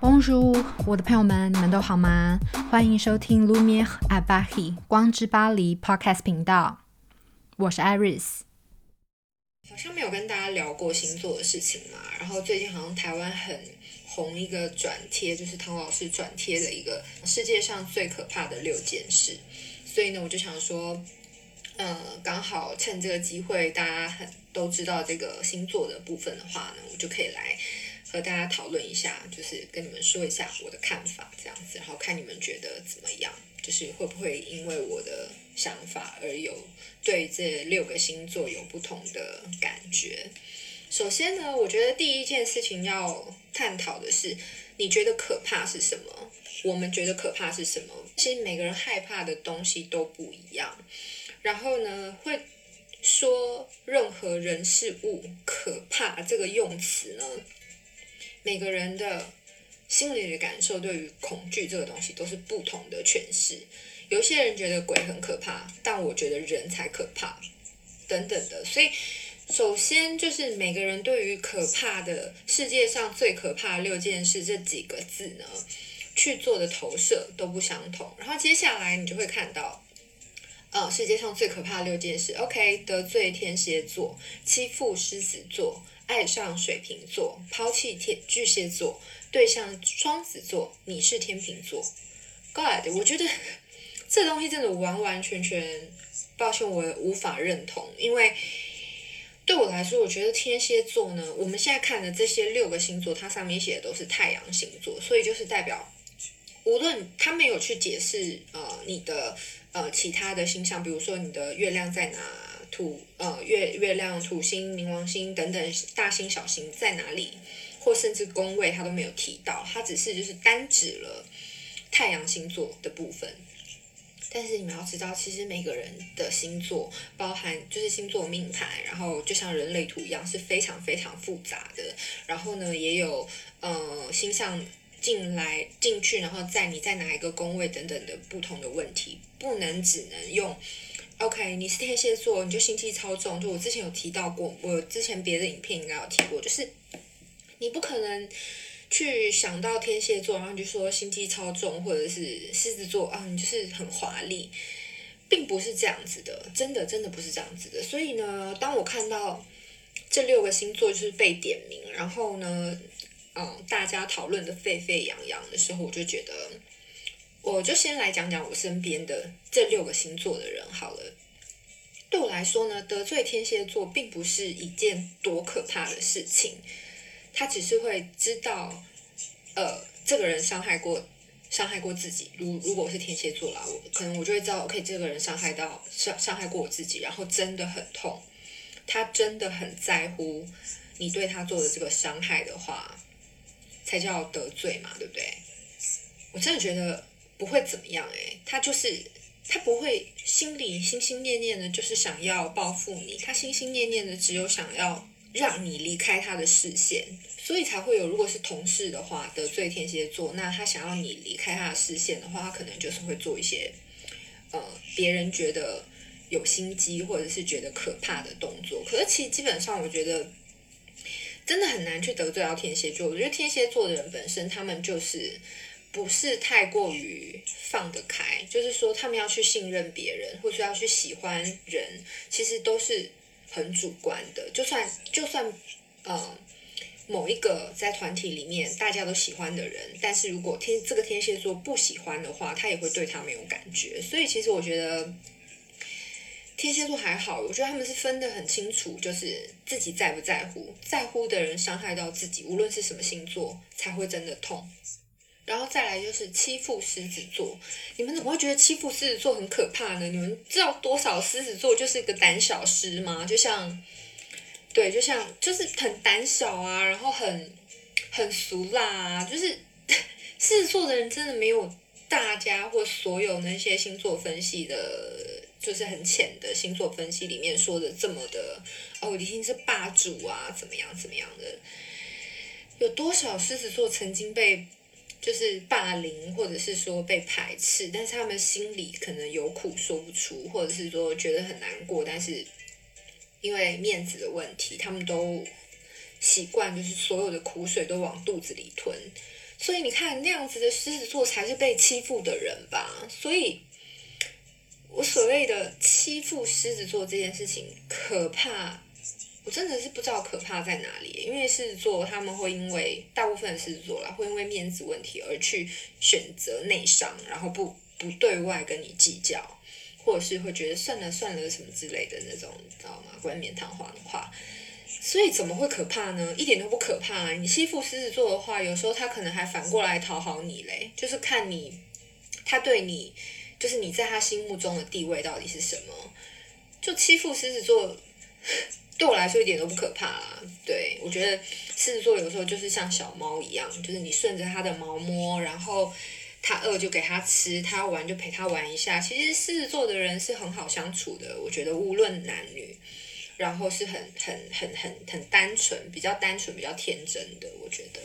Bonjour，我的朋友们，你们都好吗？欢迎收听 Lumiere a b a h i 光之巴黎 Podcast 频道，我是 Iris。好像没有跟大家聊过星座的事情嘛，然后最近好像台湾很红一个转贴，就是唐老师转贴的一个世界上最可怕的六件事，所以呢，我就想说，呃，刚好趁这个机会，大家很都知道这个星座的部分的话呢，我就可以来。和大家讨论一下，就是跟你们说一下我的看法，这样子，然后看你们觉得怎么样，就是会不会因为我的想法而有对这六个星座有不同的感觉。首先呢，我觉得第一件事情要探讨的是，你觉得可怕是什么？我们觉得可怕是什么？其实每个人害怕的东西都不一样。然后呢，会说任何人事物可怕这个用词呢？每个人的心里的感受对于恐惧这个东西都是不同的诠释。有些人觉得鬼很可怕，但我觉得人才可怕，等等的。所以，首先就是每个人对于可怕的世界上最可怕的六件事这几个字呢，去做的投射都不相同。然后接下来你就会看到，呃，世界上最可怕的六件事，OK，得罪天蝎座，欺负狮子座。爱上水瓶座，抛弃天巨蟹座，对象双子座，你是天秤座。God，我觉得 这东西真的完完全全，抱歉，我无法认同。因为对我来说，我觉得天蝎座呢，我们现在看的这些六个星座，它上面写的都是太阳星座，所以就是代表，无论他没有去解释呃你的呃其他的星象，比如说你的月亮在哪。土呃月月亮土星冥王星等等大星小星在哪里，或甚至宫位他都没有提到，他只是就是单指了太阳星座的部分。但是你们要知道，其实每个人的星座包含就是星座命盘，然后就像人类图一样是非常非常复杂的。然后呢，也有呃星象进来进去，然后在你在哪一个宫位等等的不同的问题，不能只能用。OK，你是天蝎座，你就心机超重。就我之前有提到过，我之前别的影片应该有提过，就是你不可能去想到天蝎座，然后你就说心机超重，或者是狮子座啊，你就是很华丽，并不是这样子的，真的真的不是这样子的。所以呢，当我看到这六个星座就是被点名，然后呢，嗯，大家讨论的沸沸扬扬的时候，我就觉得。我就先来讲讲我身边的这六个星座的人好了。对我来说呢，得罪天蝎座并不是一件多可怕的事情，他只是会知道，呃，这个人伤害过，伤害过自己。如如果我是天蝎座啦，我可能我就会知道，OK，这个人伤害到伤伤害过我自己，然后真的很痛，他真的很在乎你对他做的这个伤害的话，才叫得罪嘛，对不对？我真的觉得。不会怎么样诶，他就是他不会心里心心念念的，就是想要报复你。他心心念念的只有想要让你离开他的视线，所以才会有。如果是同事的话，得罪天蝎座，那他想要你离开他的视线的话，他可能就是会做一些呃别人觉得有心机或者是觉得可怕的动作。可是其实基本上，我觉得真的很难去得罪到天蝎座。我觉得天蝎座的人本身，他们就是。不是太过于放得开，就是说他们要去信任别人，或者要去喜欢人，其实都是很主观的。就算就算呃某一个在团体里面大家都喜欢的人，但是如果天这个天蝎座不喜欢的话，他也会对他没有感觉。所以其实我觉得天蝎座还好，我觉得他们是分得很清楚，就是自己在不在乎，在乎的人伤害到自己，无论是什么星座，才会真的痛。然后再来就是欺负狮子座，你们怎么会觉得欺负狮子座很可怕呢？你们知道多少狮子座就是一个胆小狮吗？就像，对，就像就是很胆小啊，然后很很俗辣啊，就是 狮子座的人真的没有大家或所有那些星座分析的，就是很浅的星座分析里面说的这么的哦，一定是霸主啊，怎么样怎么样的？有多少狮子座曾经被？就是霸凌，或者是说被排斥，但是他们心里可能有苦说不出，或者是说觉得很难过，但是因为面子的问题，他们都习惯就是所有的苦水都往肚子里吞。所以你看那样子的狮子座才是被欺负的人吧？所以，我所谓的欺负狮子座这件事情可怕，我真的是不知道可怕在哪里。因为狮子座他们会因为大部分的狮子座啦，会因为面子问题而去选择内伤，然后不不对外跟你计较，或者是会觉得算了算了什么之类的那种，你知道吗？冠冕堂皇的话。所以怎么会可怕呢？一点都不可怕啊。你欺负狮子座的话，有时候他可能还反过来讨好你嘞。就是看你，他对你，就是你在他心目中的地位到底是什么。就欺负狮子座，对我来说一点都不可怕啊。对，我觉得狮子座有时候就是像小猫一样，就是你顺着它的毛摸，然后它饿就给它吃，它玩就陪它玩一下。其实狮子座的人是很好相处的，我觉得无论男女。然后是很很很很很单纯，比较单纯，比较天真的，我觉得。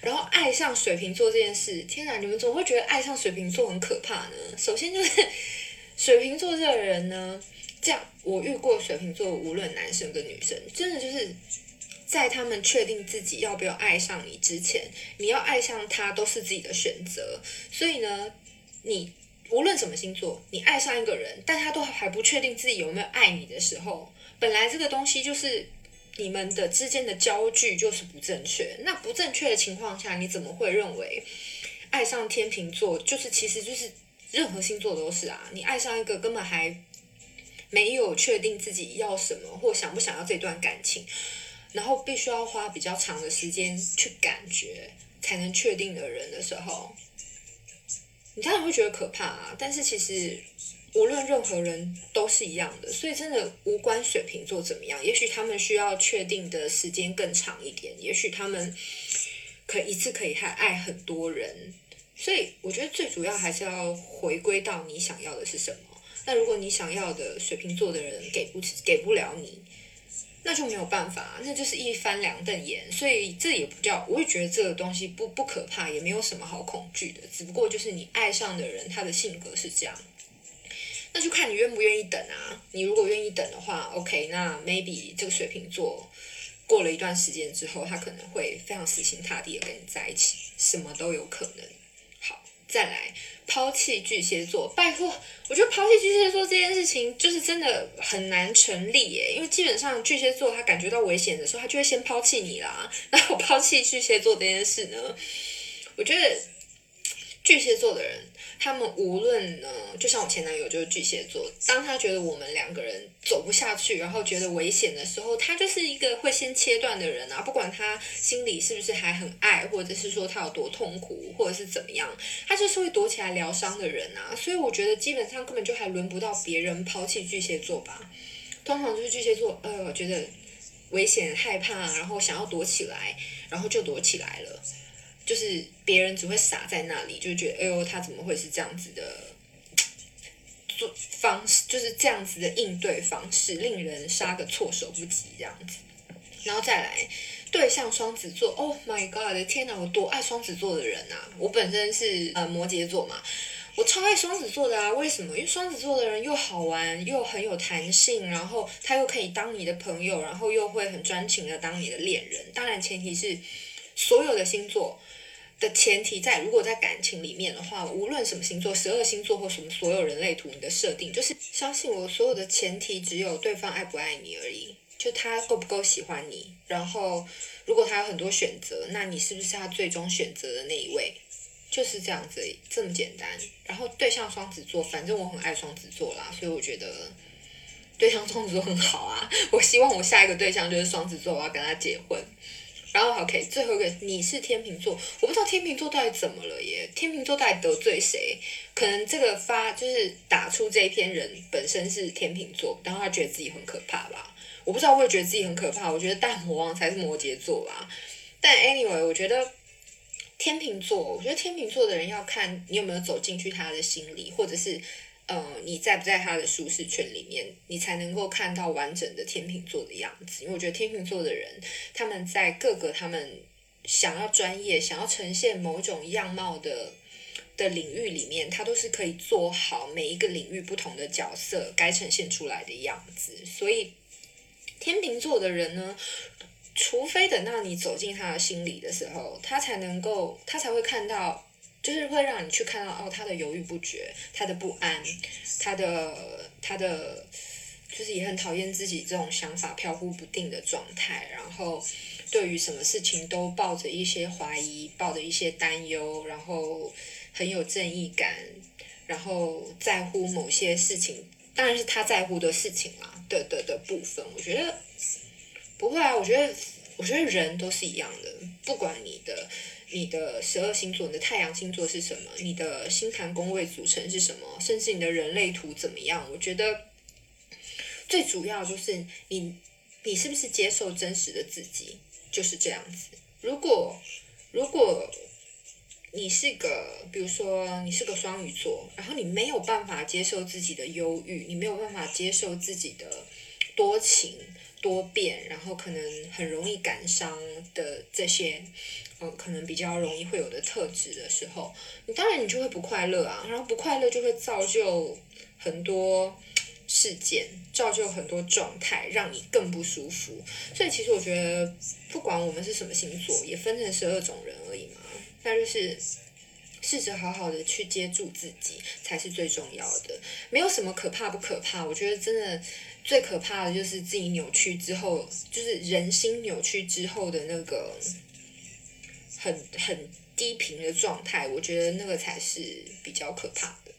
然后爱上水瓶座这件事，天哪，你们怎么会觉得爱上水瓶座很可怕呢？首先就是 水瓶座这个人呢，这样我遇过水瓶座，无论男生跟女生，真的就是在他们确定自己要不要爱上你之前，你要爱上他都是自己的选择。所以呢，你无论什么星座，你爱上一个人，但他都还不确定自己有没有爱你的时候。本来这个东西就是你们的之间的焦距就是不正确，那不正确的情况下，你怎么会认为爱上天秤座就是其实就是任何星座都是啊？你爱上一个根本还没有确定自己要什么或想不想要这段感情，然后必须要花比较长的时间去感觉才能确定的人的时候，你当然会觉得可怕啊。但是其实。无论任何人都是一样的，所以真的无关水瓶座怎么样。也许他们需要确定的时间更长一点，也许他们可一次可以还爱很多人。所以我觉得最主要还是要回归到你想要的是什么。那如果你想要的水瓶座的人给不起给不了你，那就没有办法，那就是一翻两瞪眼。所以这也不叫，我会觉得这个东西不不可怕，也没有什么好恐惧的。只不过就是你爱上的人，他的性格是这样。那就看你愿不愿意等啊。你如果愿意等的话，OK，那 maybe 这个水瓶座过了一段时间之后，他可能会非常死心塌地的跟你在一起，什么都有可能。再来抛弃巨蟹座，拜托，我觉得抛弃巨蟹座这件事情就是真的很难成立耶，因为基本上巨蟹座他感觉到危险的时候，他就会先抛弃你啦。然后抛弃巨蟹座这件事呢，我觉得巨蟹座的人。他们无论呢，就像我前男友就是巨蟹座，当他觉得我们两个人走不下去，然后觉得危险的时候，他就是一个会先切断的人啊。不管他心里是不是还很爱，或者是说他有多痛苦，或者是怎么样，他就是会躲起来疗伤的人啊。所以我觉得基本上根本就还轮不到别人抛弃巨蟹座吧。通常就是巨蟹座，呃，觉得危险、害怕，然后想要躲起来，然后就躲起来了。就是别人只会傻在那里，就觉得哎呦，他怎么会是这样子的做方式，就是这样子的应对方式，令人杀个措手不及这样子。然后再来对象双子座，Oh my God，天哪，我多爱双子座的人啊！我本身是呃摩羯座嘛，我超爱双子座的啊。为什么？因为双子座的人又好玩，又很有弹性，然后他又可以当你的朋友，然后又会很专情的当你的恋人。当然前提是所有的星座。的前提在，如果在感情里面的话，无论什么星座，十二星座或什么所有人类图，你的设定就是相信我，所有的前提只有对方爱不爱你而已，就他够不够喜欢你。然后，如果他有很多选择，那你是不是他最终选择的那一位？就是这样子，这么简单。然后对象双子座，反正我很爱双子座啦，所以我觉得对象双子座很好啊。我希望我下一个对象就是双子座，我要跟他结婚。然后 OK，最后一个你是天秤座，我不知道天秤座到底怎么了耶？天秤座到底得罪谁？可能这个发就是打出这一篇人本身是天秤座，然后他觉得自己很可怕吧？我不知道，我也觉得自己很可怕。我觉得大魔王才是摩羯座吧。但 anyway，我觉得天秤座，我觉得天秤座的人要看你有没有走进去他的心里，或者是。呃，你在不在他的舒适圈里面，你才能够看到完整的天秤座的样子。因为我觉得天秤座的人，他们在各个他们想要专业、想要呈现某种样貌的的领域里面，他都是可以做好每一个领域不同的角色该呈现出来的样子。所以，天秤座的人呢，除非等到你走进他的心里的时候，他才能够，他才会看到，就是会让你去看到哦，他的犹豫不决，他的不安，他的他的，就是也很讨厌自己这种想法飘忽不定的状态，然后对于什么事情都抱着一些怀疑，抱着一些担忧，然后很有正义感，然后在乎某些事情，当然是他在乎的事情啦，的的的部分，我觉得。不会啊，我觉得，我觉得人都是一样的，不管你的你的十二星座，你的太阳星座是什么，你的星盘宫位组成是什么，甚至你的人类图怎么样，我觉得最主要就是你你是不是接受真实的自己，就是这样子。如果如果你是个，比如说你是个双鱼座，然后你没有办法接受自己的忧郁，你没有办法接受自己的多情。多变，然后可能很容易感伤的这些，嗯，可能比较容易会有的特质的时候，你当然你就会不快乐啊，然后不快乐就会造就很多事件，造就很多状态，让你更不舒服。所以其实我觉得，不管我们是什么星座，也分成十二种人而已嘛，那就是试着好好的去接住自己才是最重要的。没有什么可怕不可怕，我觉得真的。最可怕的就是自己扭曲之后，就是人心扭曲之后的那个很很低频的状态，我觉得那个才是比较可怕的。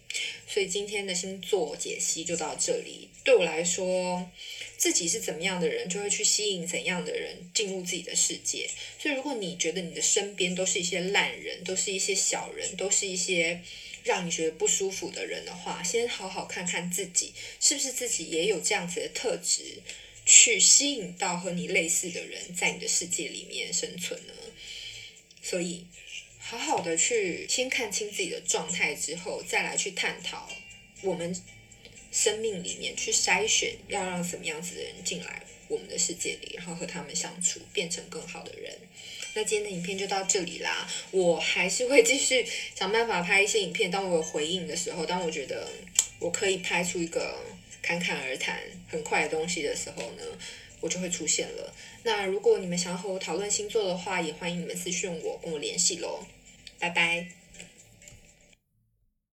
所以今天的星座解析就到这里。对我来说，自己是怎么样的人，就会去吸引怎样的人进入自己的世界。所以如果你觉得你的身边都是一些烂人，都是一些小人，都是一些。让你觉得不舒服的人的话，先好好看看自己是不是自己也有这样子的特质，去吸引到和你类似的人在你的世界里面生存呢？所以，好好的去先看清自己的状态之后，再来去探讨我们生命里面去筛选要让什么样子的人进来我们的世界里，然后和他们相处，变成更好的人。那今天的影片就到这里啦，我还是会继续想办法拍一些影片。当我有回应的时候，当我觉得我可以拍出一个侃侃而谈很快的东西的时候呢，我就会出现了。那如果你们想要和我讨论星座的话，也欢迎你们私讯我，跟我联系喽。拜拜。